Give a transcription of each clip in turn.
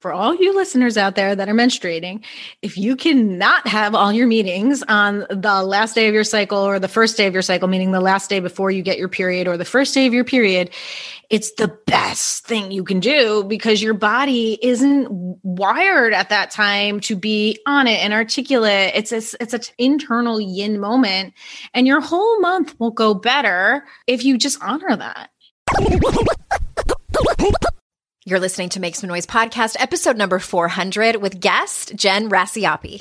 For all you listeners out there that are menstruating, if you cannot have all your meetings on the last day of your cycle or the first day of your cycle, meaning the last day before you get your period or the first day of your period, it's the best thing you can do because your body isn't wired at that time to be on it and articulate. It's a, it's an internal yin moment and your whole month will go better if you just honor that. You're listening to Make Some Noise podcast, episode number 400, with guest Jen Racioppi.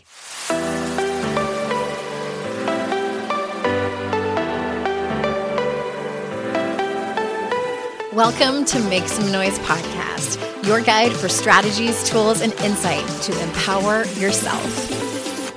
Welcome to Make Some Noise podcast, your guide for strategies, tools, and insight to empower yourself.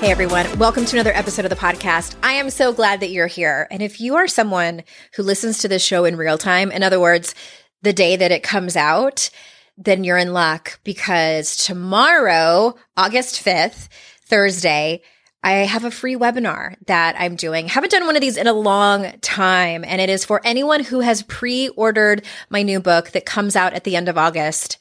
Hey everyone, welcome to another episode of the podcast. I am so glad that you're here. And if you are someone who listens to this show in real time, in other words, the day that it comes out, then you're in luck because tomorrow, August 5th, Thursday, I have a free webinar that I'm doing. Haven't done one of these in a long time. And it is for anyone who has pre-ordered my new book that comes out at the end of August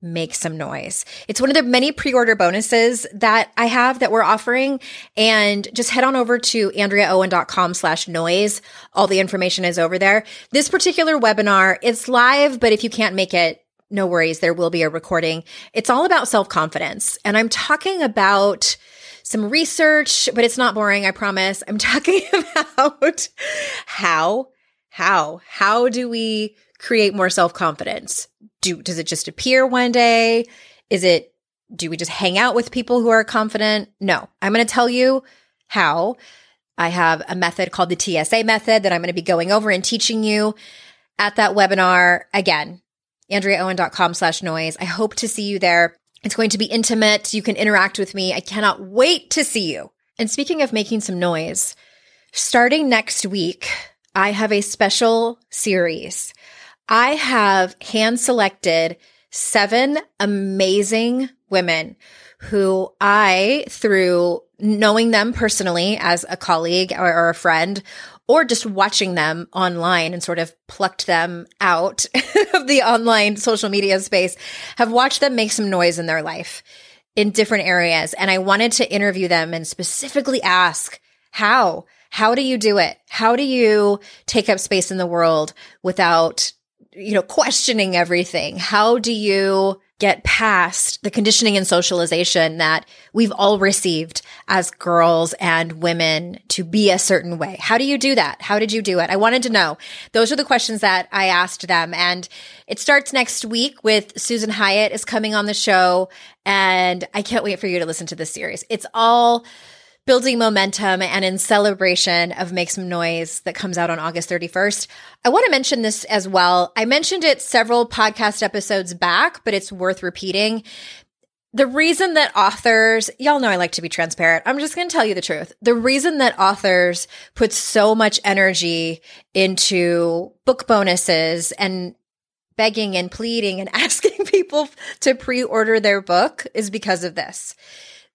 make some noise. It's one of the many pre-order bonuses that I have that we're offering. And just head on over to andreaowen.com slash noise. All the information is over there. This particular webinar, it's live, but if you can't make it, no worries. There will be a recording. It's all about self-confidence. And I'm talking about some research, but it's not boring. I promise. I'm talking about how, how, how do we create more self-confidence? Do does it just appear one day? Is it do we just hang out with people who are confident? No. I'm going to tell you how. I have a method called the TSA method that I'm going to be going over and teaching you at that webinar. Again, andreaowen.com slash noise. I hope to see you there. It's going to be intimate. You can interact with me. I cannot wait to see you. And speaking of making some noise, starting next week, I have a special series I have hand selected seven amazing women who I, through knowing them personally as a colleague or, or, a friend, or just watching them online and sort of plucked them out of the online social media space, have watched them make some noise in their life in different areas. And I wanted to interview them and specifically ask how. How do you do it? How do you take up space in the world without you know, questioning everything. How do you get past the conditioning and socialization that we've all received as girls and women to be a certain way? How do you do that? How did you do it? I wanted to know. Those are the questions that I asked them. And it starts next week with Susan Hyatt is coming on the show. And I can't wait for you to listen to this series. It's all building momentum and in celebration of Make Some Noise that comes out on August 31st. I want to mention this as well. I mentioned it several podcast episodes back, but it's worth repeating. the reason that authors, y'all know I like to be transparent. I'm just going to tell you the truth. The reason that authors put so much energy into book bonuses and begging and pleading and asking people to pre order their book is because of this.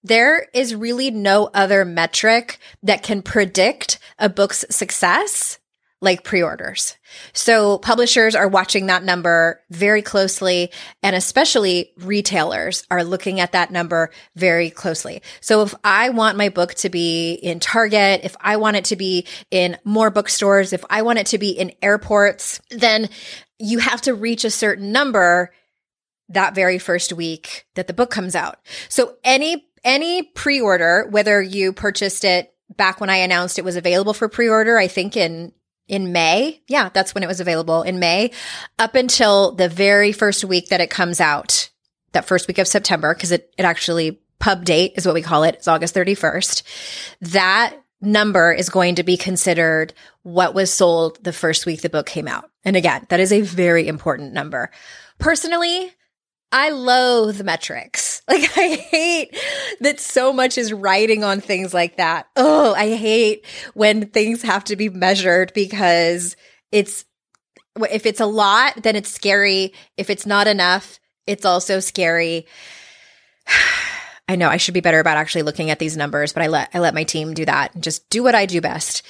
There is really no other metric that can predict a book's success like pre-orders. So publishers are watching that number very closely and especially retailers are looking at that number very closely. So if I want my book to be in Target, if I want it to be in more bookstores, if I want it to be in airports, then you have to reach a certain number that very first week that the book comes out. So any any pre-order, whether you purchased it back when I announced it was available for pre-order, I think in in May. Yeah, that's when it was available in May up until the very first week that it comes out, that first week of September, because it, it actually pub date is what we call it. It's August 31st. That number is going to be considered what was sold the first week the book came out. And again, that is a very important number. Personally, I loathe metrics. Like I hate that so much is writing on things like that. Oh, I hate when things have to be measured because it's if it's a lot, then it's scary. If it's not enough, it's also scary. I know I should be better about actually looking at these numbers, but I let I let my team do that and just do what I do best.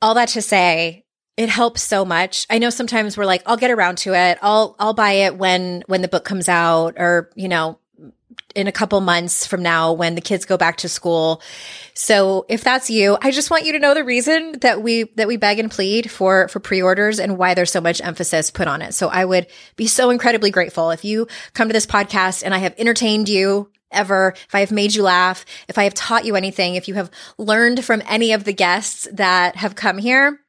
All that to say, it helps so much. I know sometimes we're like, I'll get around to it. I'll, I'll buy it when, when the book comes out or, you know, in a couple months from now when the kids go back to school. So if that's you, I just want you to know the reason that we that we beg and plead for for pre-orders and why there's so much emphasis put on it. So I would be so incredibly grateful if you come to this podcast and I have entertained you ever, if I have made you laugh, if I have taught you anything, if you have learned from any of the guests that have come here,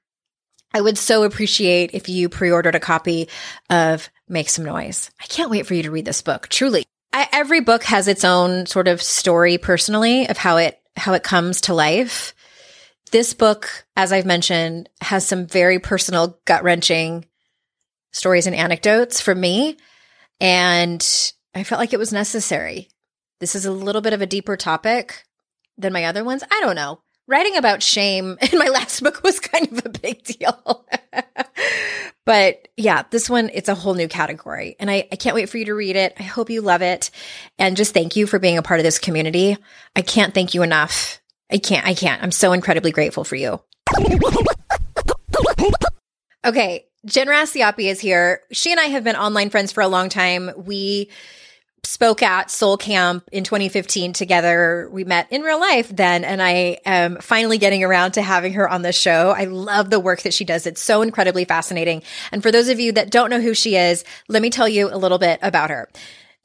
I would so appreciate if you pre-ordered a copy of Make Some Noise. I can't wait for you to read this book. Truly. I, every book has its own sort of story personally of how it, how it comes to life. This book, as I've mentioned, has some very personal, gut wrenching stories and anecdotes from me. And I felt like it was necessary. This is a little bit of a deeper topic than my other ones. I don't know writing about shame in my last book was kind of a big deal. but yeah, this one, it's a whole new category. And I, I can't wait for you to read it. I hope you love it. And just thank you for being a part of this community. I can't thank you enough. I can't, I can't. I'm so incredibly grateful for you. Okay, Jen Racioppi is here. She and I have been online friends for a long time. We spoke at Soul Camp in 2015 together. We met in real life then, and I am finally getting around to having her on the show. I love the work that she does. It's so incredibly fascinating. And for those of you that don't know who she is, let me tell you a little bit about her.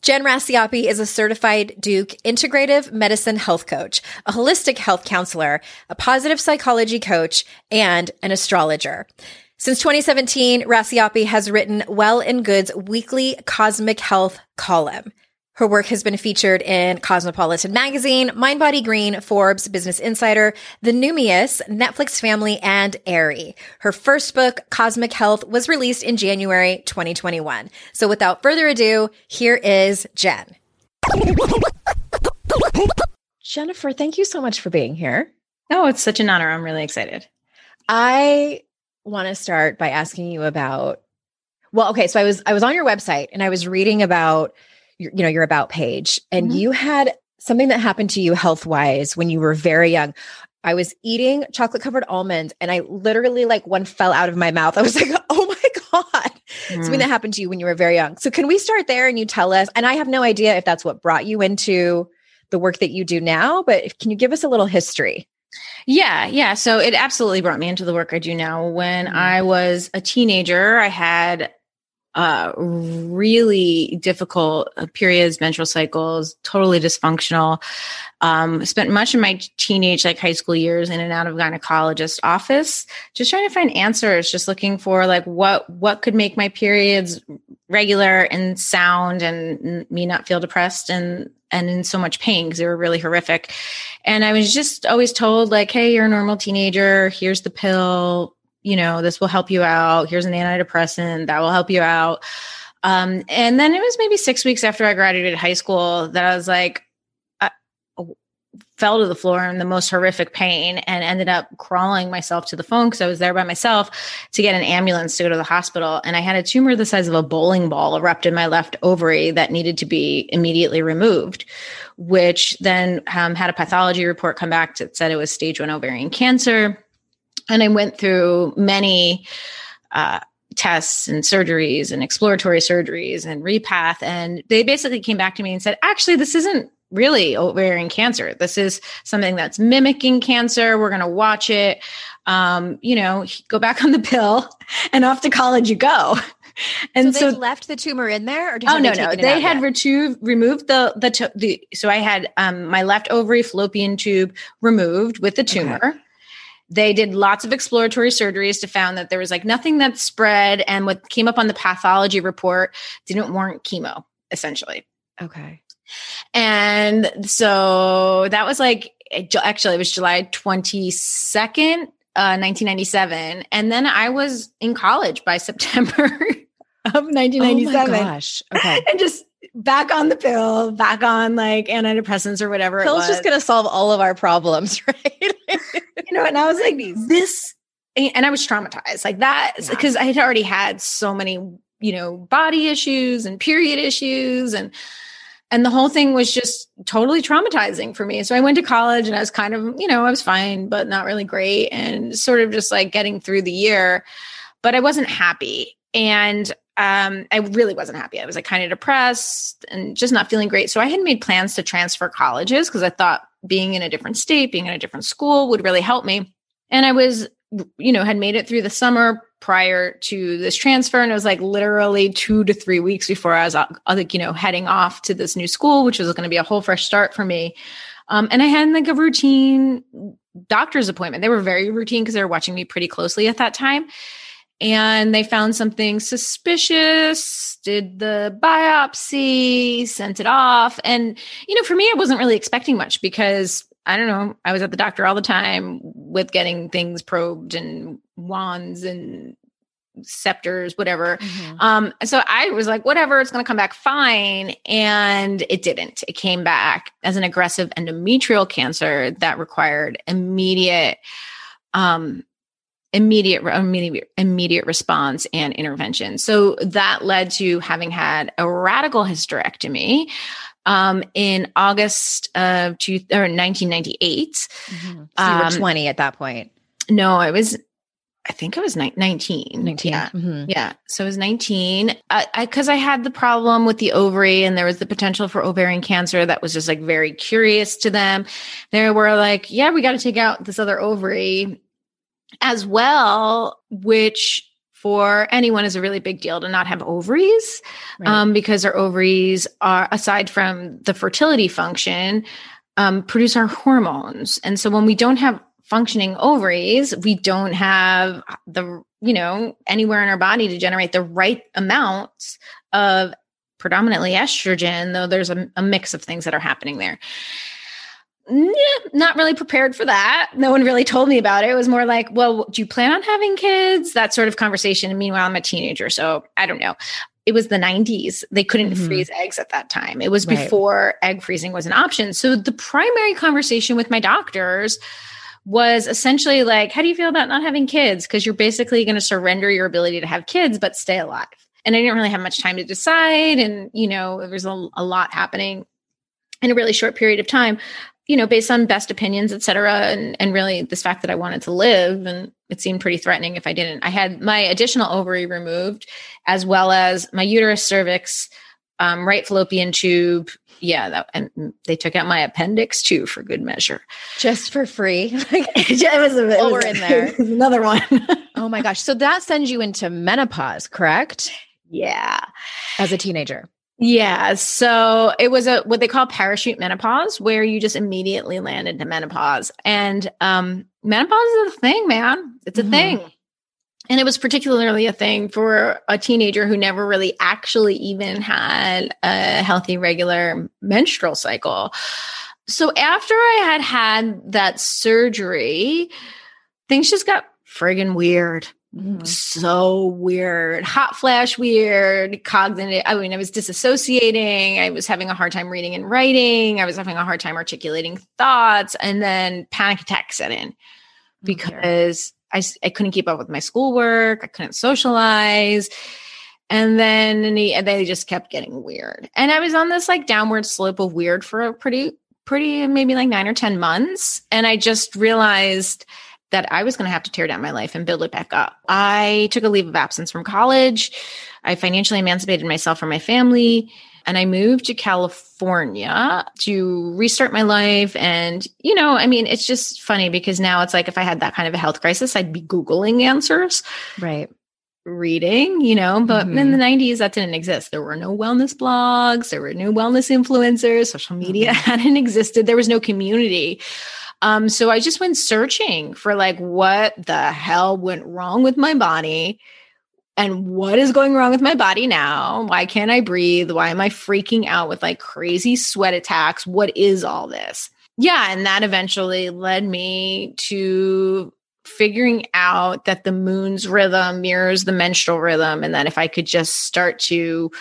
Jen Racioppi is a certified Duke integrative medicine health coach, a holistic health counselor, a positive psychology coach, and an astrologer. Since 2017, Racioppi has written Well and Good's weekly cosmic health column. Her work has been featured in Cosmopolitan Magazine, Mind Body Green, Forbes, Business Insider, The Numinous, Netflix Family, and Aerie. Her first book, Cosmic Health, was released in January 2021. So without further ado, here is Jen. Jennifer, thank you so much for being here. Oh, it's such an honor. I'm really excited. I want to start by asking you about well, okay, so I was I was on your website and I was reading about your, you know, your about page and mm-hmm. you had something that happened to you health wise when you were very young. I was eating chocolate covered almonds and I literally like one fell out of my mouth. I was like, oh my God. Mm. Something that happened to you when you were very young. So can we start there and you tell us? And I have no idea if that's what brought you into the work that you do now, but can you give us a little history? Yeah, yeah. So it absolutely brought me into the work I do now. When mm. I was a teenager, I had uh, really difficult uh, periods, menstrual cycles, totally dysfunctional. Um, spent much of my teenage, like high school years, in and out of gynecologist office, just trying to find answers, just looking for like what what could make my periods regular and sound, and me not feel depressed and and in so much pain because they were really horrific. And I was just always told like, "Hey, you're a normal teenager. Here's the pill you know, this will help you out. Here's an antidepressant that will help you out. Um, and then it was maybe six weeks after I graduated high school that I was like, I fell to the floor in the most horrific pain and ended up crawling myself to the phone because I was there by myself to get an ambulance to go to the hospital. And I had a tumor the size of a bowling ball erupt in my left ovary that needed to be immediately removed, which then um, had a pathology report come back that said it was stage one ovarian cancer. And I went through many uh, tests and surgeries and exploratory surgeries and repath. And they basically came back to me and said, actually, this isn't really ovarian cancer. This is something that's mimicking cancer. We're going to watch it. Um, you know, go back on the pill and off to college you go. And so, so left the tumor in there, or oh no, no, they had removed removed the the the. So I had um my left ovary fallopian tube removed with the tumor. Okay. They did lots of exploratory surgeries to found that there was like nothing that spread, and what came up on the pathology report didn't warrant chemo. Essentially, okay. And so that was like, actually, it was July 22nd, uh, 1997. And then I was in college by September of 1997. Oh my gosh. Okay. and just back on the pill, back on like antidepressants or whatever. Pill's just going to solve all of our problems, right? you know, and I was like, this, and I was traumatized like that because yeah. I had already had so many, you know, body issues and period issues and, and the whole thing was just totally traumatizing for me. So I went to college and I was kind of, you know, I was fine, but not really great and sort of just like getting through the year. But I wasn't happy. And um, I really wasn't happy. I was like kind of depressed and just not feeling great. So I had made plans to transfer colleges because I thought being in a different state, being in a different school would really help me. And I was, you know, had made it through the summer, prior to this transfer and it was like literally two to three weeks before i was uh, like you know heading off to this new school which was going to be a whole fresh start for me um, and i had like a routine doctor's appointment they were very routine because they were watching me pretty closely at that time and they found something suspicious did the biopsy sent it off and you know for me i wasn't really expecting much because I don't know. I was at the doctor all the time with getting things probed and wands and scepters, whatever. Mm-hmm. Um, so I was like, whatever, it's going to come back fine. And it didn't. It came back as an aggressive endometrial cancer that required immediate, um, immediate, immediate, immediate response and intervention. So that led to having had a radical hysterectomy um, in August of two, or 1998. Mm-hmm. So you were um, 20 at that point. No, I was I think I was ni- 19. 19. Yeah. Mm-hmm. Yeah. So I was 19. Because I, I, I, had the problem with the ovary and there was the potential for ovarian cancer that was just like very curious to them. They were like, yeah, we got to take out this other ovary as well, which for anyone is a really big deal to not have ovaries right. um, because our ovaries are aside from the fertility function um, produce our hormones and so when we don't have functioning ovaries we don't have the you know anywhere in our body to generate the right amounts of predominantly estrogen though there's a, a mix of things that are happening there not really prepared for that. No one really told me about it. It was more like, well, do you plan on having kids? That sort of conversation. And meanwhile, I'm a teenager. So I don't know. It was the 90s. They couldn't mm-hmm. freeze eggs at that time. It was right. before egg freezing was an option. So the primary conversation with my doctors was essentially like, how do you feel about not having kids? Because you're basically going to surrender your ability to have kids, but stay alive. And I didn't really have much time to decide. And, you know, there was a, a lot happening in a really short period of time you know, based on best opinions, et cetera, and, and really this fact that I wanted to live. And it seemed pretty threatening if I didn't. I had my additional ovary removed, as well as my uterus, cervix, um, right fallopian tube. Yeah, that, and they took out my appendix too for good measure, just for free. it was, a, it was, in there. another one. oh my gosh! So that sends you into menopause, correct? Yeah, as a teenager. Yeah. So it was a what they call parachute menopause, where you just immediately land into menopause. And um, menopause is a thing, man. It's a mm-hmm. thing. And it was particularly a thing for a teenager who never really actually even had a healthy, regular menstrual cycle. So after I had had that surgery, things just got friggin' weird Mm-hmm. So weird, hot flash weird, cognitive. I mean, I was disassociating. I was having a hard time reading and writing. I was having a hard time articulating thoughts. And then panic attacks set in because I, I couldn't keep up with my schoolwork. I couldn't socialize. And then and he, and they just kept getting weird. And I was on this like downward slope of weird for a pretty, pretty, maybe like nine or 10 months. And I just realized that I was going to have to tear down my life and build it back up. I took a leave of absence from college. I financially emancipated myself from my family and I moved to California to restart my life. And, you know, I mean, it's just funny because now it's like if I had that kind of a health crisis, I'd be Googling answers. Right. Reading, you know, but mm-hmm. in the 90s, that didn't exist. There were no wellness blogs, there were no wellness influencers, social media mm-hmm. hadn't existed, there was no community. Um, so I just went searching for like what the hell went wrong with my body and what is going wrong with my body now? Why can't I breathe? Why am I freaking out with like crazy sweat attacks? What is all this? Yeah. And that eventually led me to figuring out that the moon's rhythm mirrors the menstrual rhythm. And that if I could just start to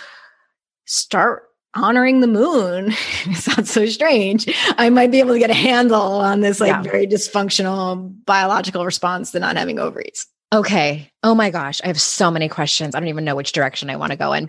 start honoring the moon it sounds so strange i might be able to get a handle on this like yeah. very dysfunctional biological response to not having ovaries Okay. Oh my gosh. I have so many questions. I don't even know which direction I want to go in.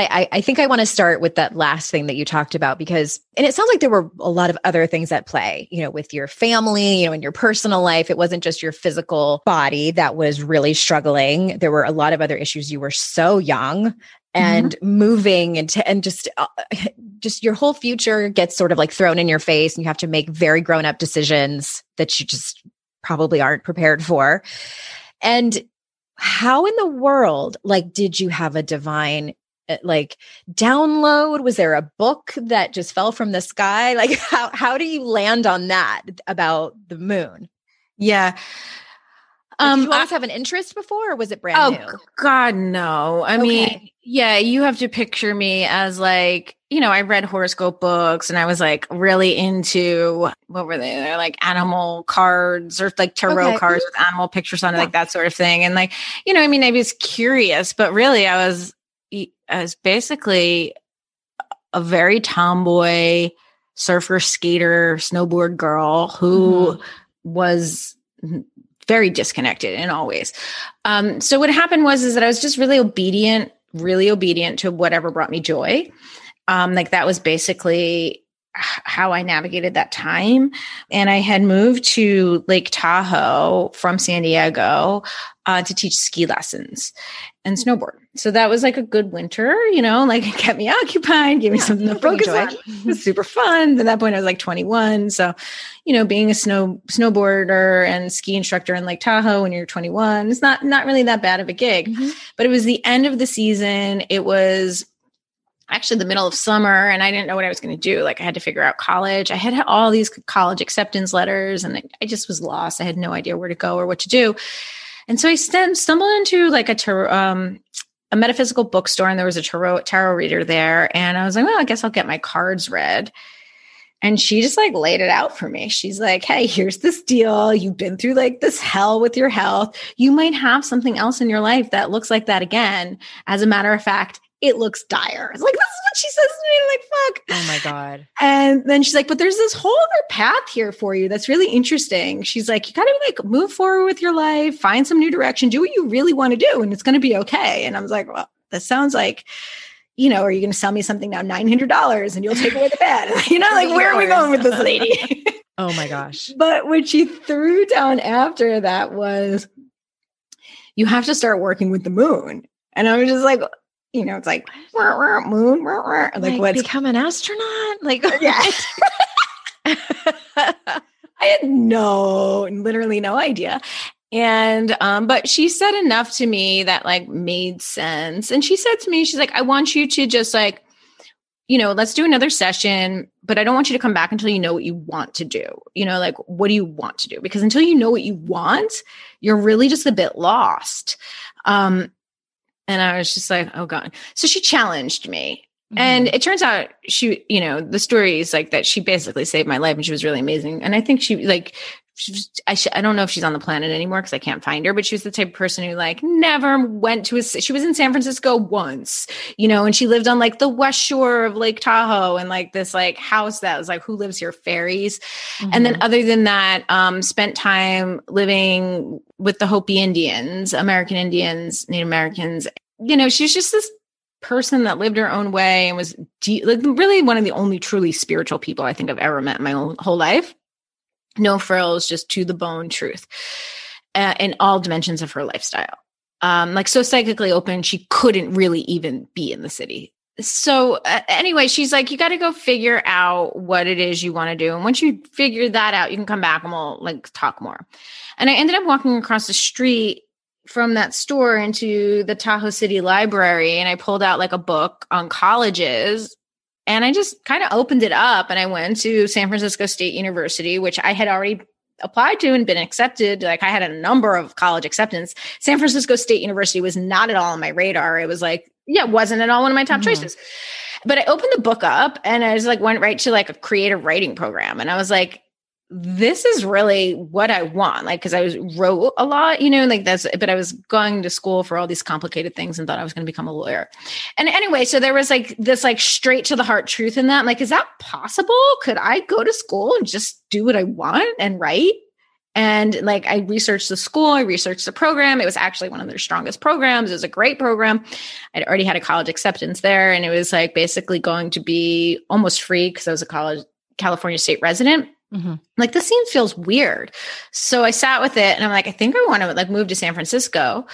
I, I, think I want to start with that last thing that you talked about because, and it sounds like there were a lot of other things at play, you know, with your family, you know, in your personal life. It wasn't just your physical body that was really struggling. There were a lot of other issues. You were so young and mm-hmm. moving and, to, and just, uh, just your whole future gets sort of like thrown in your face and you have to make very grown up decisions that you just probably aren't prepared for. And how in the world like did you have a divine uh, like download? Was there a book that just fell from the sky? Like how how do you land on that about the moon? Yeah um, did you always I, have an interest before, or was it brand oh, new? God, no. I okay. mean, yeah, you have to picture me as like, you know, I read horoscope books and I was like really into what were they? They're like animal cards or like tarot okay. cards with animal pictures on it, yeah. like that sort of thing. And like, you know, I mean, I was curious, but really, I was, I was basically a very tomboy surfer, skater, snowboard girl who Mhm. was very disconnected in all ways. Um, so what happened was is that I was just really obedient, really obedient to whatever brought me joy. Um, like that was basically how I navigated that time. And I had moved to Lake Tahoe from San Diego uh, to teach ski lessons and snowboard. So that was like a good winter, you know, like it kept me occupied, gave me something to focus on. It was super fun. At that point, I was like 21. So, you know, being a snow snowboarder and ski instructor in Lake Tahoe when you're 21, it's not not really that bad of a gig. Mhm. But it was the end of the season. It was actually the middle of summer and I didn't know what I was going to do. Like I had to figure out college. I had all these college acceptance letters and I, just was lost. I had no idea where to go or what to do. And so I st- stumbled into like a tarot, um, a metaphysical bookstore and there was a tarot tarot reader there and I was like, well, I guess I'll get my cards read. And she just like laid it out for me. She's like, hey, here's this deal. You've been through like this hell with your health. You might have something else in your life that looks like that again. As a matter of fact, it looks dire. It's like, this is what she says to me. I'm like, fuck. Oh my God. And then she's like, but there's this whole other path here for you that's really interesting. She's like, you gotta like move forward with your life, find some new direction, do what you really want to do, and it's gonna be okay. And I was like, well, this sounds like, you know, are you gonna sell me something now $900 and you'll take away the bed? you know, like, where are we going with this lady? Oh my gosh. but what she threw down after that was, you have to start working with the moon. And I was just like, you know, it's like, "Wah, wah, moon, wah, wah." like, Like, what's become an astronaut? Like Yeah. I had no, literally no idea. And um, but she said enough to me that like made sense. And she said to me, she's like, I want you to just like, you know, let's do another session, but I don't want you to come back until you know what you want to do. You know, like what do you want to do? Because until you know what you want, you're really just a bit lost. Um, and I was just like, oh God. So she challenged me. And mm-hmm. it turns out she, you know, the story is like that she basically saved my life and she was really amazing. And I think she like, was, I, sh- I don't know if she's on the planet anymore because I can't find her, but she was the type of person who like never went to a, she was in San Francisco once, you know, and she lived on like the west shore of Lake Tahoe and like this like house that was like, who lives here? Fairies. And Mm-hmm. then other than that, um, spent time living with the Hopi Indians, American Indians, Native Americans. You know, she was just this person that lived her own way and was de- like really one of the only truly spiritual people I think I've ever met in my whole life. No frills, just to the bone truth uh, in all dimensions of her lifestyle. Um, like so psychically open, she couldn't really even be in the city. So uh, anyway, she's like, you got to go figure out what it is you want to do, and once you figure that out, you can come back and we'll like talk more. And I ended up walking across the street from that store into the Tahoe City Library, and I pulled out like a book on colleges. And I just kind of opened it up and I went to San Francisco State University, which I had already applied to and been accepted. Like I had a number of college acceptance. San Francisco State University was not at all on my radar. It was like, yeah, wasn't at all one of my top Mhm. choices. But I opened the book up and I was like, went right to like a creative writing program. And I was like, this is really what I want. Like, cause I was wrote a lot, you know, like that's, but I was going to school for all these complicated things and thought I was going to become a lawyer. And anyway, so there was like this like straight to the heart truth in that. I'm like, is that possible? Could I go to school and just do what I want and write? And like I researched the school, I researched the program. It was actually one of their strongest programs. It was a great program. I'd already had a college acceptance there, and it was like basically going to be almost free because I was a college California state resident. Mhm. Like this scene feels weird. So I sat with it and I'm like, I think I want to like move to San Francisco.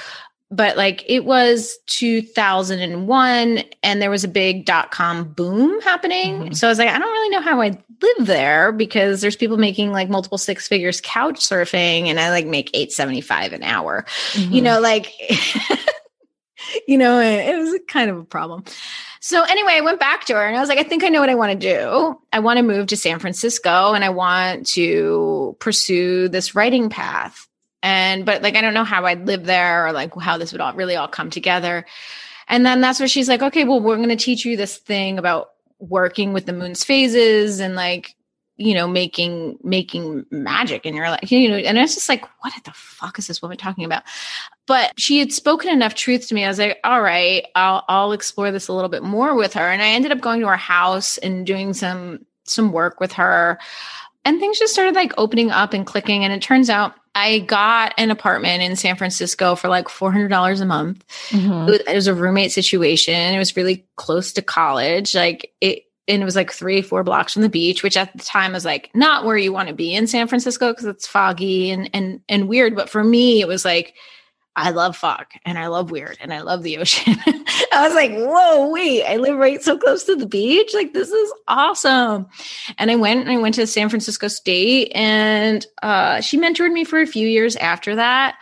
But like it was 2001 and there was a big dot com boom happening. Mhm. So I was like, I don't really know how I live there because there's people making like multiple six figures couch surfing and I like make 875 an hour. You know, like you know, it it was kind of a problem. So anyway, I went back to her and I was like, I think I know what I want to do. I want to move to San Francisco and I want to pursue this writing path. And but like I don't know how I'd live there or like how this would all really all come together. And then that's where she's like, okay, well, we're going to teach you this thing about working with the moon's phases and like you know making making magic in your life you know and it's just like what the fuck is this woman talking about but she had spoken enough truth to me i was like all right i'll i'll explore this a little bit more with her and i ended up going to her house and doing some some work with her and things just started like opening up and clicking and it turns out I got an apartment in San Francisco for like $400 a month. Mm-hmm. It, was, a roommate situation. It was really close to college. Like it, and it was like three, four blocks from the beach, which at the time was like not where you want to be in San Francisco because it's foggy and and and weird. But for me, it was like I love fog and I love weird and I love the ocean. I was like, whoa, wait, I live right so close to the beach. Like, this is awesome. And I went and I went to San Francisco State and uh, she mentored me for a few years after that.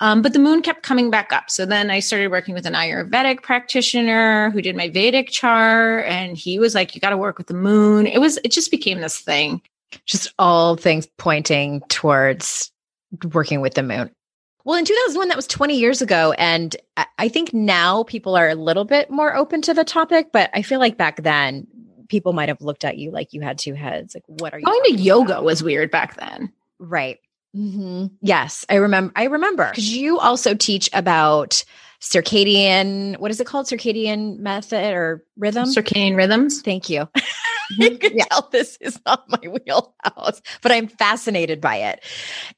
Um, but the moon kept coming back up. So then I started working with an Ayurvedic practitioner who did my Vedic chart. And he was like, you got to work with the moon. It was, it just became this thing. Just all things pointing towards working with the moon. Well, in 2001, that was 20 years ago. And I think now people are a little bit more open to the topic, but I feel like back then people might have looked at you like you had two heads. Like, what are you? Going to yoga about? was weird back then. Right. Mm-hmm. Yes, I remember. I remember because you also teach about circadian. What is it called? Circadian method or rhythm? Circadian rhythms. Thank you. you can yeah. tell this is not my wheelhouse, but I'm fascinated by it.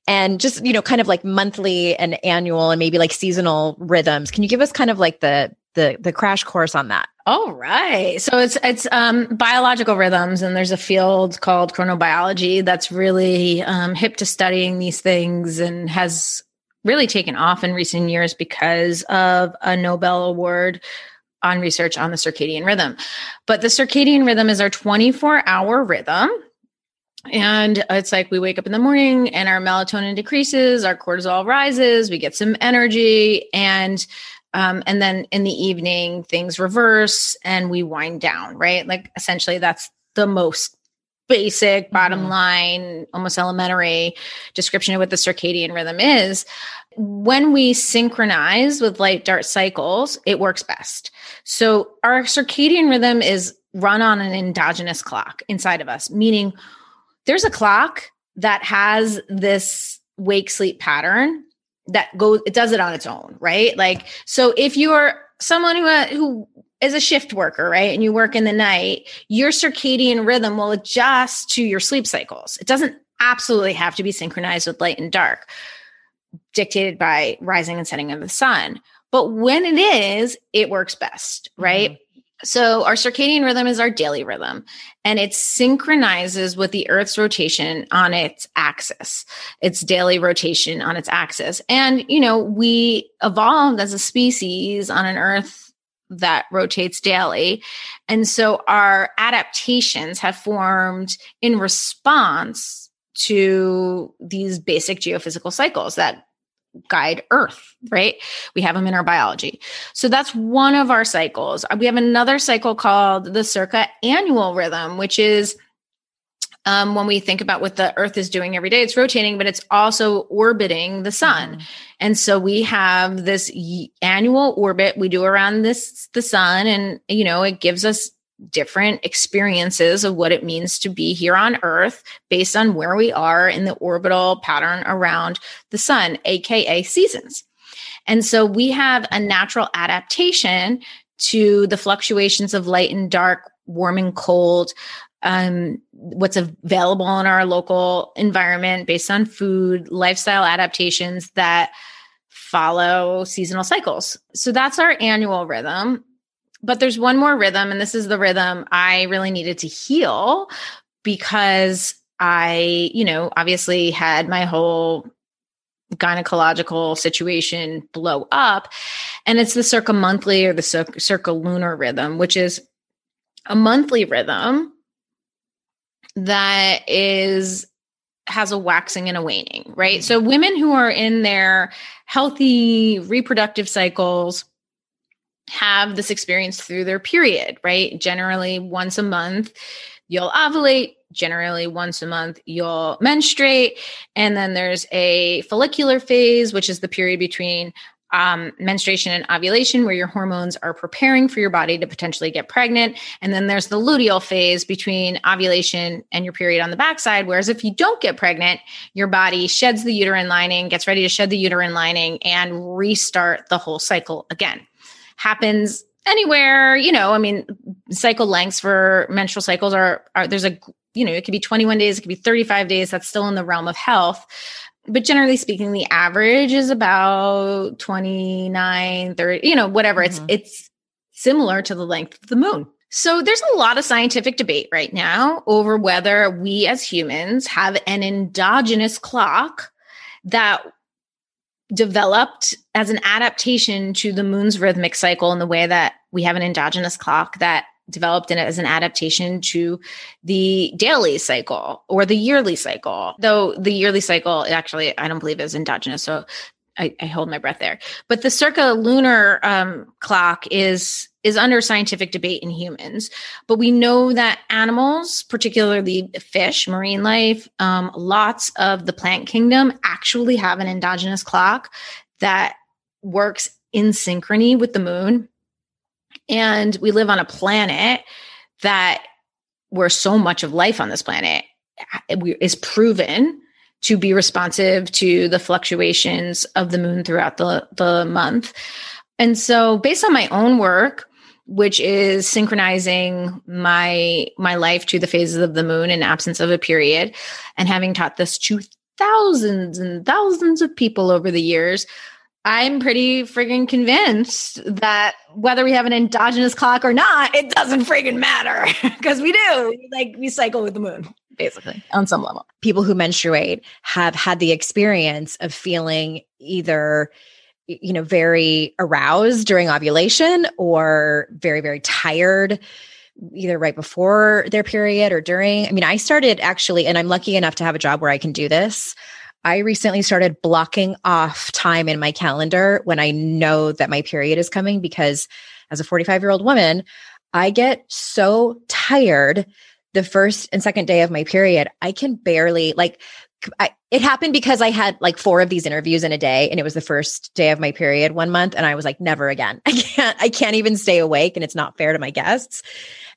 And just, you know, kind of like monthly and annual and maybe like seasonal rhythms. Can you give us kind of like the the the crash course on that? All right. So it's it's um, biological rhythms, and there's a field called chronobiology that's really um, hip to studying these things and has really taken off in recent years because of a Nobel Award on research on the circadian rhythm. But the circadian rhythm is our 24 hour rhythm. And it's like we wake up in the morning and our melatonin decreases, our cortisol rises, we get some energy, and um, and then in the evening things reverse and we wind down. Right, like essentially that's the most basic bottom mm-hmm. line, almost elementary description of what the circadian rhythm is. When we synchronize with light dark cycles, it works best. So our circadian rhythm is run on an endogenous clock inside of us, meaning there's a clock that has this wake sleep pattern that goes it does it on its own, right? Like so if you're someone who who is a shift worker, right? And you work in the night, your circadian rhythm will adjust to your sleep cycles. It doesn't absolutely have to be synchronized with light and dark dictated by rising and setting of the sun. But when it is, it works best, right? Mm-hmm. So our circadian rhythm is our daily rhythm and it synchronizes with the earth's rotation on its axis. Its daily rotation on its axis. And you know, we evolved as a species on an earth that rotates daily. And so our adaptations have formed in response to these basic geophysical cycles that guide Earth, right? We have them in our biology. So that's one of our cycles. We have another cycle called the circa annual rhythm, which is um, when we think about what the Earth is doing every day, it's rotating, but it's also orbiting the sun. Mm-hmm. And so we have this annual orbit we do around this the sun, and you know it gives us different experiences of what it means to be here on Earth based on where we are in the orbital pattern around the sun, AKA seasons. And so we have a natural adaptation to the fluctuations of light and dark, warm and cold, um, what's available in our local environment based on food, lifestyle adaptations that follow seasonal cycles. So that's our annual rhythm. But there's one more rhythm, and this is the rhythm I really needed to heal because I, you know, obviously had my whole gynecological situation blow up. And it's the circa monthly or the circa lunar rhythm, which is a monthly rhythm that is has a waxing and a waning, right? Mm-hmm. So women who are in their healthy reproductive cycles have this experience through their period, right? Generally, once a month, you'll ovulate. Generally, once a month, you'll menstruate. And then there's a follicular phase, which is the period between um, menstruation and ovulation, where your hormones are preparing for your body to potentially get pregnant. And then there's the luteal phase between ovulation and your period on the backside. Whereas if you don't get pregnant, your body sheds the uterine lining, gets ready to shed the uterine lining, and restart the whole cycle again happens anywhere, you know, I mean, cycle lengths for menstrual cycles are, are there's a, you know, it could be 21 days, it could be 35 days. That's still in the realm of health. But generally speaking, the average is about 29, 30, you know, whatever. Mm-hmm. It's, it's similar to the length of the moon. So there's a lot of scientific debate right now over whether we as humans have an endogenous clock that developed as an adaptation to the moon's rhythmic cycle in the way that we have an endogenous clock that developed in it as an adaptation to the daily cycle or the yearly cycle. Though the yearly cycle actually I don't believe is endogenous. So I, I hold my breath there. But the circalunar um, clock is is under scientific debate in humans, but we know that animals, particularly fish, marine life, um, lots of the plant kingdom, actually have an endogenous clock that works in synchrony with the moon. And we live on a planet that where so much of life on this planet eh, is proven to be responsive to the fluctuations of the moon throughout the, the month. And so based on my own work, which is synchronizing my my life to the phases of the moon in absence of a period and having taught this to thousands and thousands of people over the years i'm pretty friggin' convinced that whether we have an endogenous clock or not it doesn't friggin' matter because we do like we cycle with the moon basically on some level. People who menstruate have had the experience of feeling either you know very aroused during ovulation or very very tired either right before their period or during. I mean, I started actually and I'm lucky enough to have a job where I can do this. I recently started blocking off time in my calendar when I know that my period is coming because as a 45 year old woman, I get so tired the first and second day of my period, I can barely like I, it happened because I had like four of these interviews in a day and it was the first day of my period one month and I was like never again. I can't I can't even stay awake and it's not fair to my guests.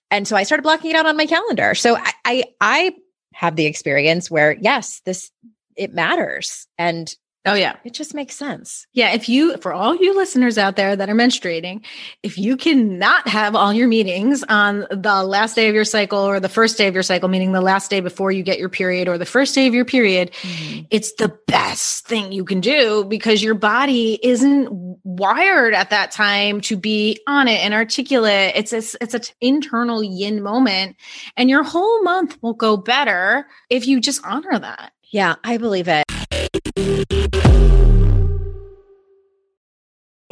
And so I started blocking it out on my calendar. So I I, I have the experience where yes, this it matters and Oh, yeah. It just makes sense. Yeah. If you, for all you listeners out there that are menstruating, if you cannot have all your meetings on the last day of your cycle or the first day of your cycle, meaning the last day before you get your period or the first day of your period, mm-hmm. it's the best thing you can do because your body isn't wired at that time to be on it and articulate. It's a, it's an internal yin moment and your whole month will go better if you just honor that. Yeah, I believe it.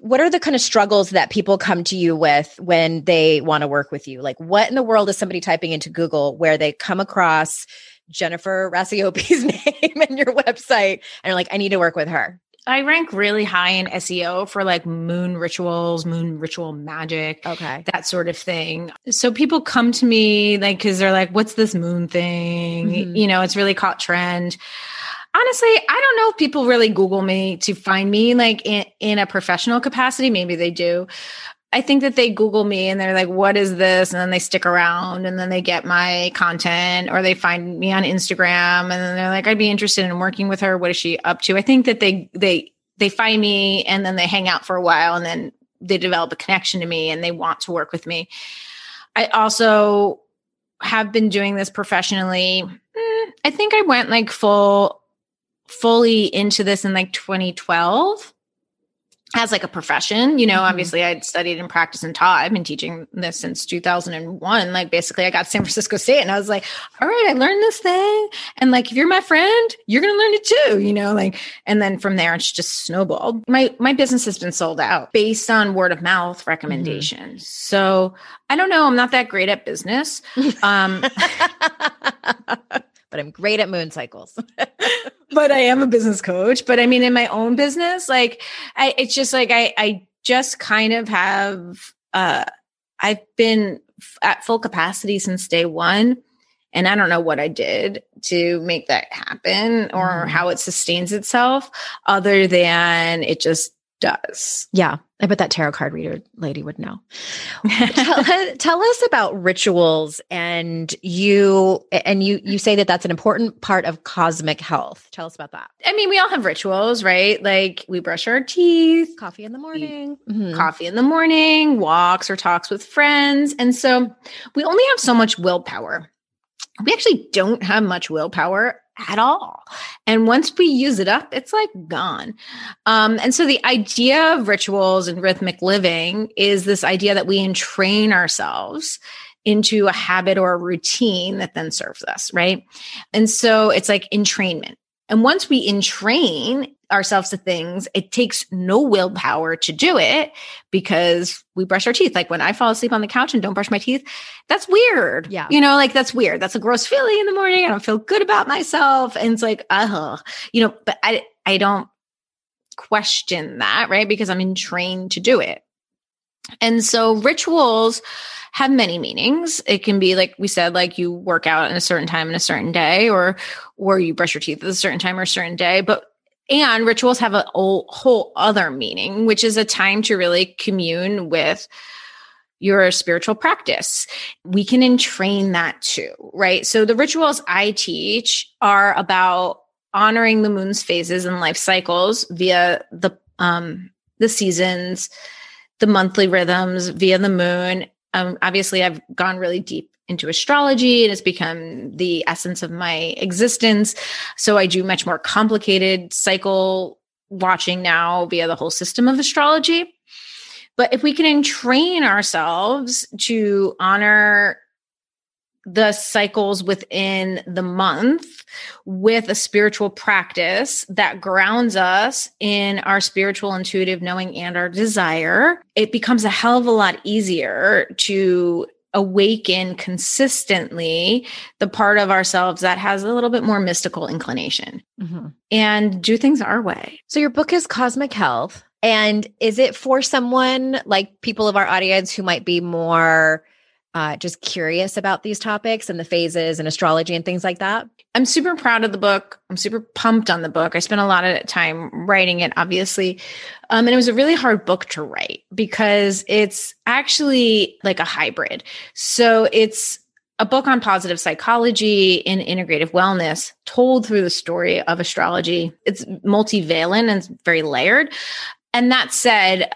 What are the kind of struggles that people come to you with when they want to work with you? Like, what in the world is somebody typing into Google where they come across Jennifer Racioppi's name and your website and they're like, I need to work with her? I rank really high in SEO for like moon rituals, moon ritual magic, Okay. that sort of thing. So people come to me like because they're like, "What's this moon thing?" Mhm. You know, it's really caught trend. Honestly, I don't know if people really Google me to find me like in, in a professional capacity. Maybe they do. I think that they Google me and they're like, what is this? And then they stick around and then they get my content or they find me on Instagram and then they're like, I'd be interested in working with her. What is she up to? I think that they, they, they find me and then they hang out for a while and then they develop a connection to me and they want to work with me. I also have been doing this professionally. Mm, I think I went like full, fully into this in like 2012 as like a profession. You know, Mhm. obviously I'd studied and practiced and taught. I've been teaching this since 2001. Like basically I got San Francisco State and I was like, all right, I learned this thing. And like, if you're my friend, you're going to learn it too, you know, like, and then from there, it's just snowballed. My, my business has been sold out based on word of mouth recommendations. So I don't know. I'm not that great at business. Um, but I'm great at moon cycles. but I am a business coach. But I mean, in my own business, like I, it's just like I, I just kind of have, uh, I've been f- at full capacity since day one. And I don't know what I did to make that happen or Mhm. how it sustains itself other than it just does. yeah. I bet that tarot card reader lady would know. tell, tell us about rituals and you and you you say that that's an important part of cosmic health tell us about that I mean, we all have rituals, right? Like we brush our teeth, coffee in the morning Mhm. coffee in the morning, walks or talks with friends. And so we only have so much willpower. We actually don't have much willpower at all. And once we use it up, it's like gone. Um, and so the idea of rituals and rhythmic living is this idea that we entrain ourselves into a habit or a routine that then serves us, right? And so it's like entrainment. And once we entrain ourselves to things, it takes no willpower to do it because we brush our teeth. Like when I fall asleep on the couch and don't brush my teeth, that's weird. Yeah. You know, like that's weird. That's a gross feeling in the morning. I don't feel good about myself. And it's like, uh, you know, but I, I don't question that, right? Because I'm entrained to do it. And so rituals have many meanings. It can be like we said, like you work out in a certain time in a certain day, or or you brush your teeth at a certain time or a certain day. But and rituals have a whole, other meaning, which is a time to really commune with your spiritual practice. We can entrain that too, right? So the rituals I teach are about honoring the moon's phases and life cycles via the um the seasons, the monthly rhythms via the moon. Um, obviously, I've gone really deep into astrology and it's become the essence of my existence. So I do much more complicated cycle watching now via the whole system of astrology. But if we can entrain ourselves to honor the cycles within the month with a spiritual practice that grounds us in our spiritual intuitive knowing and our desire, it becomes a hell of a lot easier to awaken consistently the part of ourselves that has a little bit more mystical inclination Mhm. and do things our way. so your book is cosmic health and is it for someone like people of our audience who might be more uh, just curious about these topics and the phases and astrology and things like that I'm super proud of the book. I'm super pumped on the book. I spent a lot of time writing it, obviously. Um, and it was a really hard book to write because it's actually like a hybrid. So it's a book on positive psychology and integrative wellness told through the story of astrology. It's multivalent and it's very layered. And that said,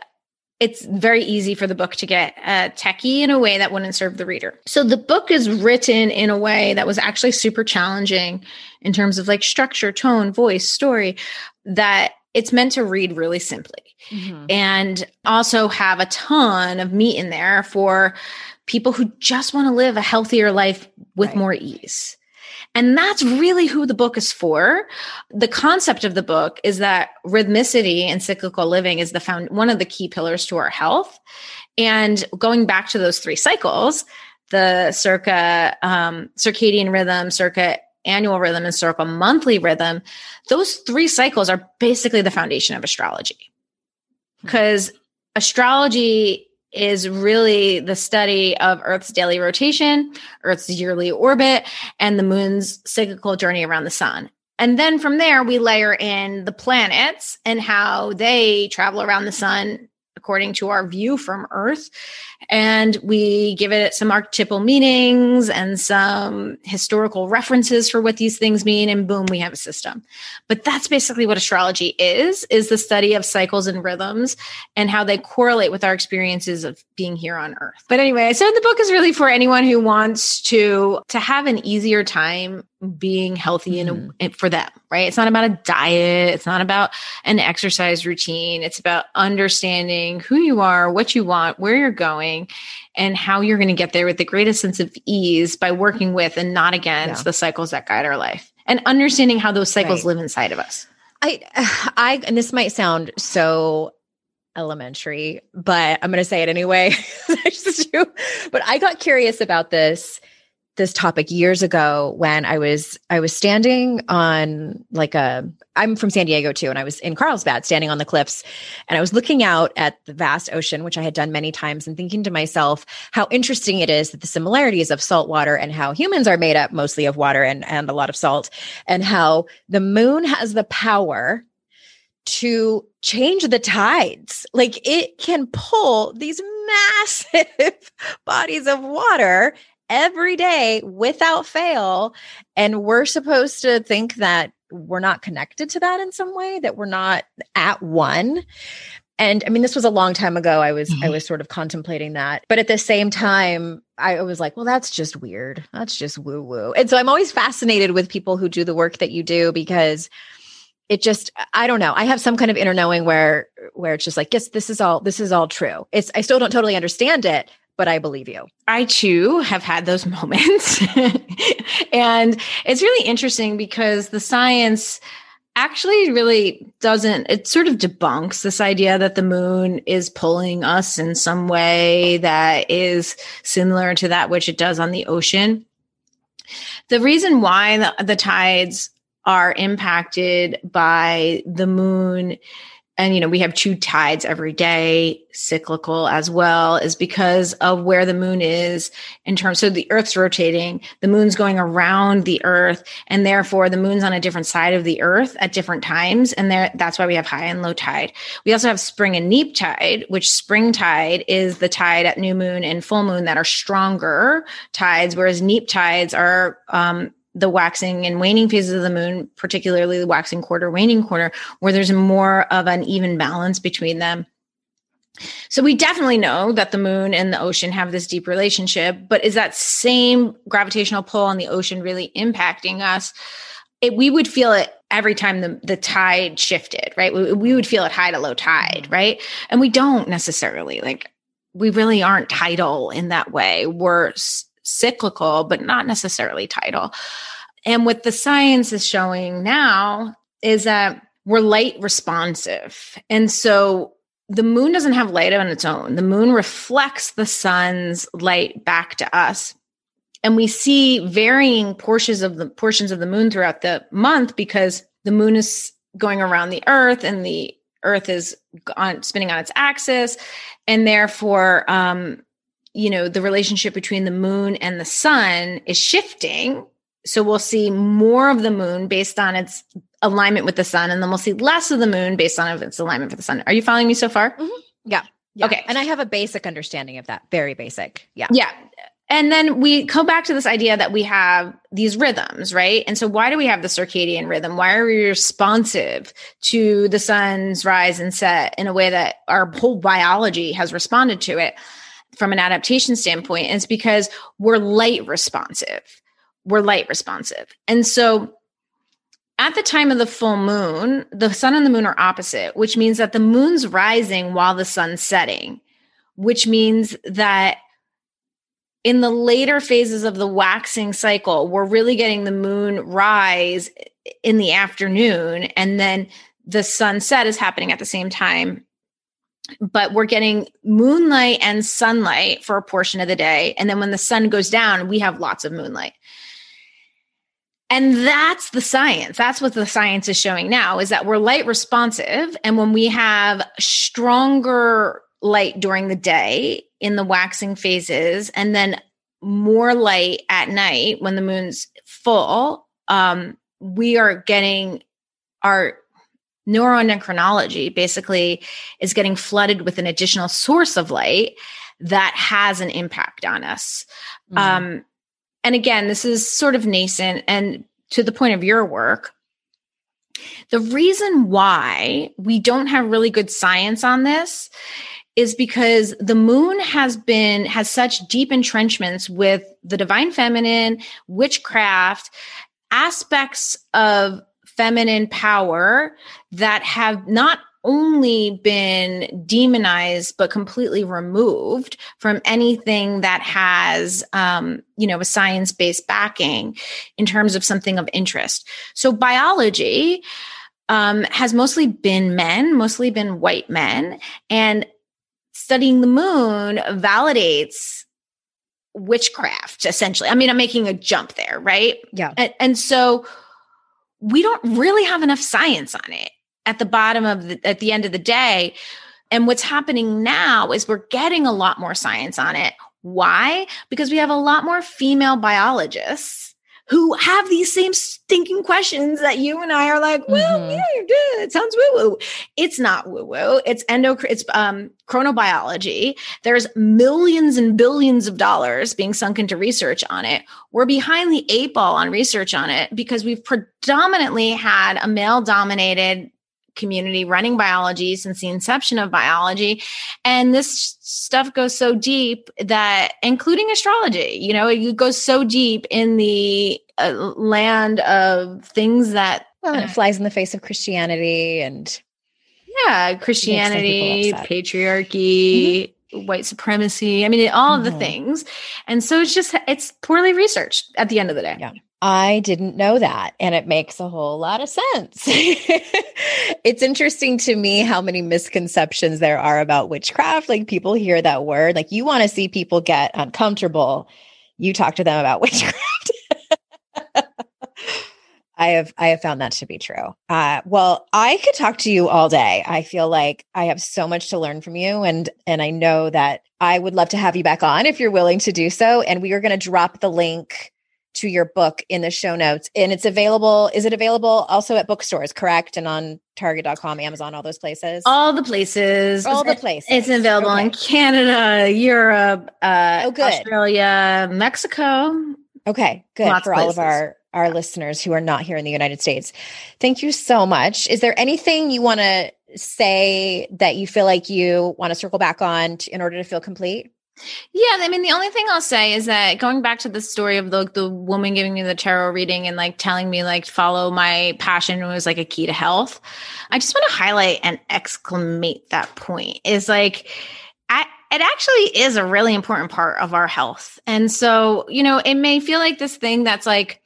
it's very easy for the book to get uh, techie in a way that wouldn't serve the reader. So the book is written in a way that was actually super challenging in terms of like structure, tone, voice, story, that it's meant to read really simply and also have a ton of meat in there for people who just want to live a healthier life with Right. more ease. And that's really who the book is for. The concept of the book is that rhythmicity and cyclical living is the found one of the key pillars to our health. And going back to those three cycles, the circa um, circadian rhythm, circa annual rhythm, and circa monthly rhythm, those three cycles are basically the foundation of astrology. Because astrology is really the study of Earth's daily rotation, Earth's yearly orbit, and the moon's cyclical journey around the sun. And then from there, we layer in the planets and how they travel around the sun according to our view from Earth. And we give it some archetypal meanings and some historical references for what these things mean. And boom, we have a system. But that's basically what astrology is, is the study of cycles and rhythms and how they correlate with our experiences of being here on Earth. But anyway, so the book is really for anyone who wants to, to have an easier time being healthy mm-hmm. and for them, right? It's not about a diet. It's not about an exercise routine. It's about understanding who you are, what you want, where you're going, and how you're going to get there with the greatest sense of ease by working with and not against yeah. the cycles that guide our life and understanding how those cycles right. live inside of us. I, I, and this might sound so elementary, but I'm going to say it anyway. but I got curious about this this topic years ago when I was I was standing on like a I'm from San Diego too and I was in Carlsbad standing on the cliffs and I was looking out at the vast ocean which I had done many times and thinking to myself how interesting it is that the similarities of salt water and how humans are made up mostly of water and and a lot of salt and how the moon has the power to change the tides. Like it can pull these massive bodies of water every day without fail. And we're supposed to think that we're not connected to that in some way, that we're not at one. And I mean, this was a long time ago. I was mm-hmm. I was sort of contemplating that. But at the same time, I was like, well, that's just weird. That's just woo woo. And so I'm always fascinated with people who do the work that you do because it just i don't know i have some kind of inner knowing where where it's just like yes this is all this is all true it's i still don't totally understand it but I believe you. I too have had those moments. and it's really interesting because the science actually really doesn't it sort of debunks this idea that the moon is pulling us in some way that is similar to that which it does on the ocean the reason why the, the tides are impacted by the moon and you know we have two tides every day cyclical as well is because of where the moon is in terms so the earth's rotating the moon's going around the earth and therefore the moon's on a different side of the earth at different times and there that's why we have high and low tide. We also have spring and neap tide which spring tide is the tide at new moon and full moon that are stronger tides whereas neap tides are um, the waxing and waning phases of the moon, particularly the waxing quarter, waning quarter, where there's more of an even balance between them. So we definitely know that the moon and the ocean have this deep relationship, but is that same gravitational pull on the ocean really impacting us? It, we would feel it every time the, the tide shifted, right? We, we would feel it high to low tide, mm-hmm. right? And we don't necessarily like, we really aren't tidal in that way. We're cyclical, but not necessarily tidal. And what the science is showing now is that we're light responsive. And so the moon doesn't have light on its own. The moon reflects the sun's light back to us. And we see varying portions of the portions of the moon throughout the month because the moon is going around the earth and the earth is on spinning on its axis and therefore um, you know the relationship between the moon and the sun is shifting so we'll see more of the moon based on its alignment with the sun and then we'll see less of the moon based on its alignment with the sun are you following me so far mm-hmm. yeah. yeah okay and i have a basic understanding of that very basic yeah yeah and then we come back to this idea that we have these rhythms, right? And so, why do we have the circadian rhythm? Why are we responsive to the sun's rise and set in a way that our whole biology has responded to it? From an adaptation standpoint is because we're light responsive. We're light responsive. And so at the time of the full moon, the sun and the moon are opposite, which means that the moon's rising while the sun's setting, which means that in the later phases of the waxing cycle, we're really getting the moon rise in the afternoon, and then the sunset is happening at the same time. But we're getting moonlight and sunlight for a portion of the day. And then when the sun goes down, we have lots of moonlight. And that's the science. That's what the science is showing now is that we're light responsive. And when we have stronger light during the day in the waxing phases and then more light at night when the moon's full, um, we are getting our neuroendocrinology basically is getting flooded with an additional source of light that has an impact on us. Mm. Um, and again, this is sort of nascent and to the point of your work. The reason why we don't have really good science on this is because the moon has been has such deep entrenchments with the divine feminine, witchcraft, aspects of feminine power that have not only been demonized but completely removed from anything that has um, you know a science-based backing in terms of something of interest. So biology um, has mostly been men mostly been white men and studying the moon validates witchcraft essentially. I mean i'm making a jump there right? Yeah. And, and so we don't really have enough science on it at the bottom of the at the end of the day. And what's happening now is we're getting a lot more science on it. Why? Because we have a lot more female biologists who have these same stinking questions that you and I are like, well, mm-hmm. yeah, you're good. It sounds woo woo. It's not woo woo. It's endo. It's um, chronobiology. There's millions and billions of dollars being sunk into research on it. We're behind the eight ball on research on it because we've predominantly had a male dominated community running biology since the inception of biology and this stuff goes so deep that including astrology you know it goes so deep in the uh, land of things that well, it uh, flies in the face of christianity and yeah christianity patriarchy mm-hmm. White supremacy i mean all mm-hmm. of the things and so it's just it's poorly researched at the end of the day yeah I didn't know that. And it makes a whole lot of sense. it's interesting to me how many misconceptions there are about witchcraft. Like people hear that word, like you want to see people get uncomfortable. You talk to them about witchcraft. I have I have found that to be true. Uh, well, I could talk to you all day. I feel like I have so much to learn from you, and and I know that I would love to have you back on if you're willing to do so. And we are going to drop the link to your book in the show notes. And it's available. Is it available also at bookstores, correct? And on target.com, Amazon, all those places? All the places. All the places. It's available okay. in Canada, Europe, uh, oh, good. Australia, Mexico. Okay, good Lots for all of our our listeners who are not here in the United States. Thank you so much. Is there anything you want to say that you feel like you want to circle back on in order to feel complete? Yeah, I mean, the only thing I'll say is that going back to the story of the the woman giving me the tarot reading and like telling me like follow my passion was like a key to health. I just want to highlight and exclamate that point is like I, it actually is a really important part of our health. And so, you know, it may feel like this thing that's like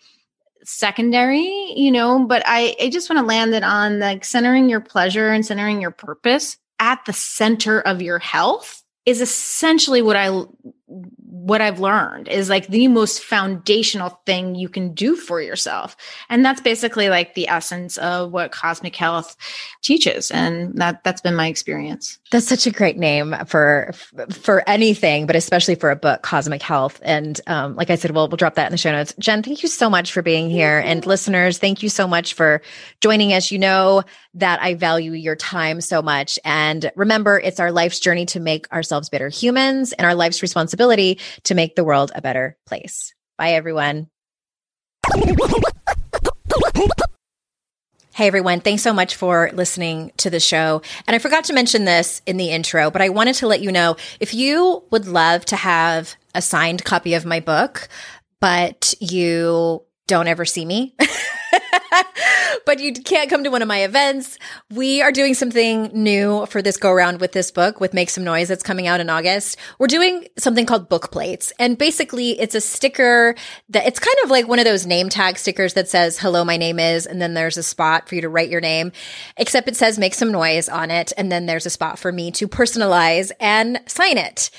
secondary, you know, but I, I just want to land it on like centering your pleasure and centering your purpose at the center of your health is essentially what I what I've learned is like the most foundational thing you can do for yourself. And that's basically like the essence of what cosmic health teaches. And that that's been my experience. That's such a great name for for anything, but especially for a book, Cosmic Health. And um, like I said, we'll we'll drop that in the show notes. Jen, thank you so much for being here. And listeners, thank you so much for joining us. You know that I value your time so much. And remember, it's our life's journey to make ourselves better humans and our life's responsibility to make the world a better place. Bye, everyone. Hey everyone, thanks so much for listening to the show. And I forgot to mention this in the intro, but I wanted to let you know if you would love to have a signed copy of my book, but you don't ever see me. but you can't come to one of my events. We are doing something new for this go around with this book with Make Some Noise that's coming out in August. We're doing something called book plates. And basically it's a sticker that it's kind of like one of those name tag stickers that says, hello, my name is, and then there's a spot for you to write your name, except it says make some noise on it. And then there's a spot for me to personalize and sign it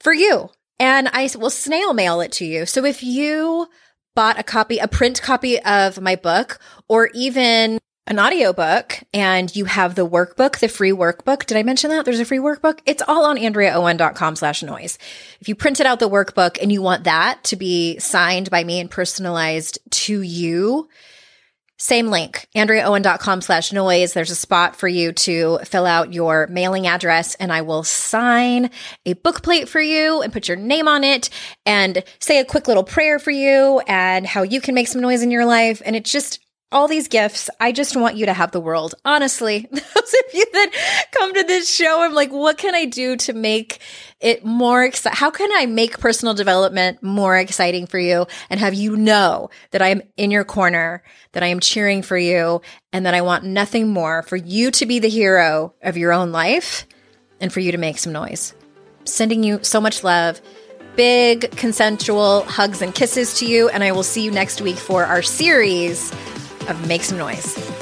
for you. And I will snail mail it to you. So if you bought a copy, a print copy of my book, or even an audiobook and you have the workbook, the free workbook. Did I mention that? There's a free workbook. It's all on andreaowen.com slash noise. If you printed out the workbook and you want that to be signed by me and personalized to you, same link, andreaowen.com slash noise. There's a spot for you to fill out your mailing address and I will sign a book plate for you and put your name on it and say a quick little prayer for you and how you can make some noise in your life. And it's just all these gifts. I just want you to have the world. Honestly, those of you that come to this show, I'm like, what can I do to make it more exciting? How can I make personal development more exciting for you and have you know that I'm in your corner, that I am cheering for you and that I want nothing more for you to be the hero of your own life and for you to make some noise. Sending you so much love. Big consensual hugs and kisses to you. And I will see you next week for our series of Make Some Noise.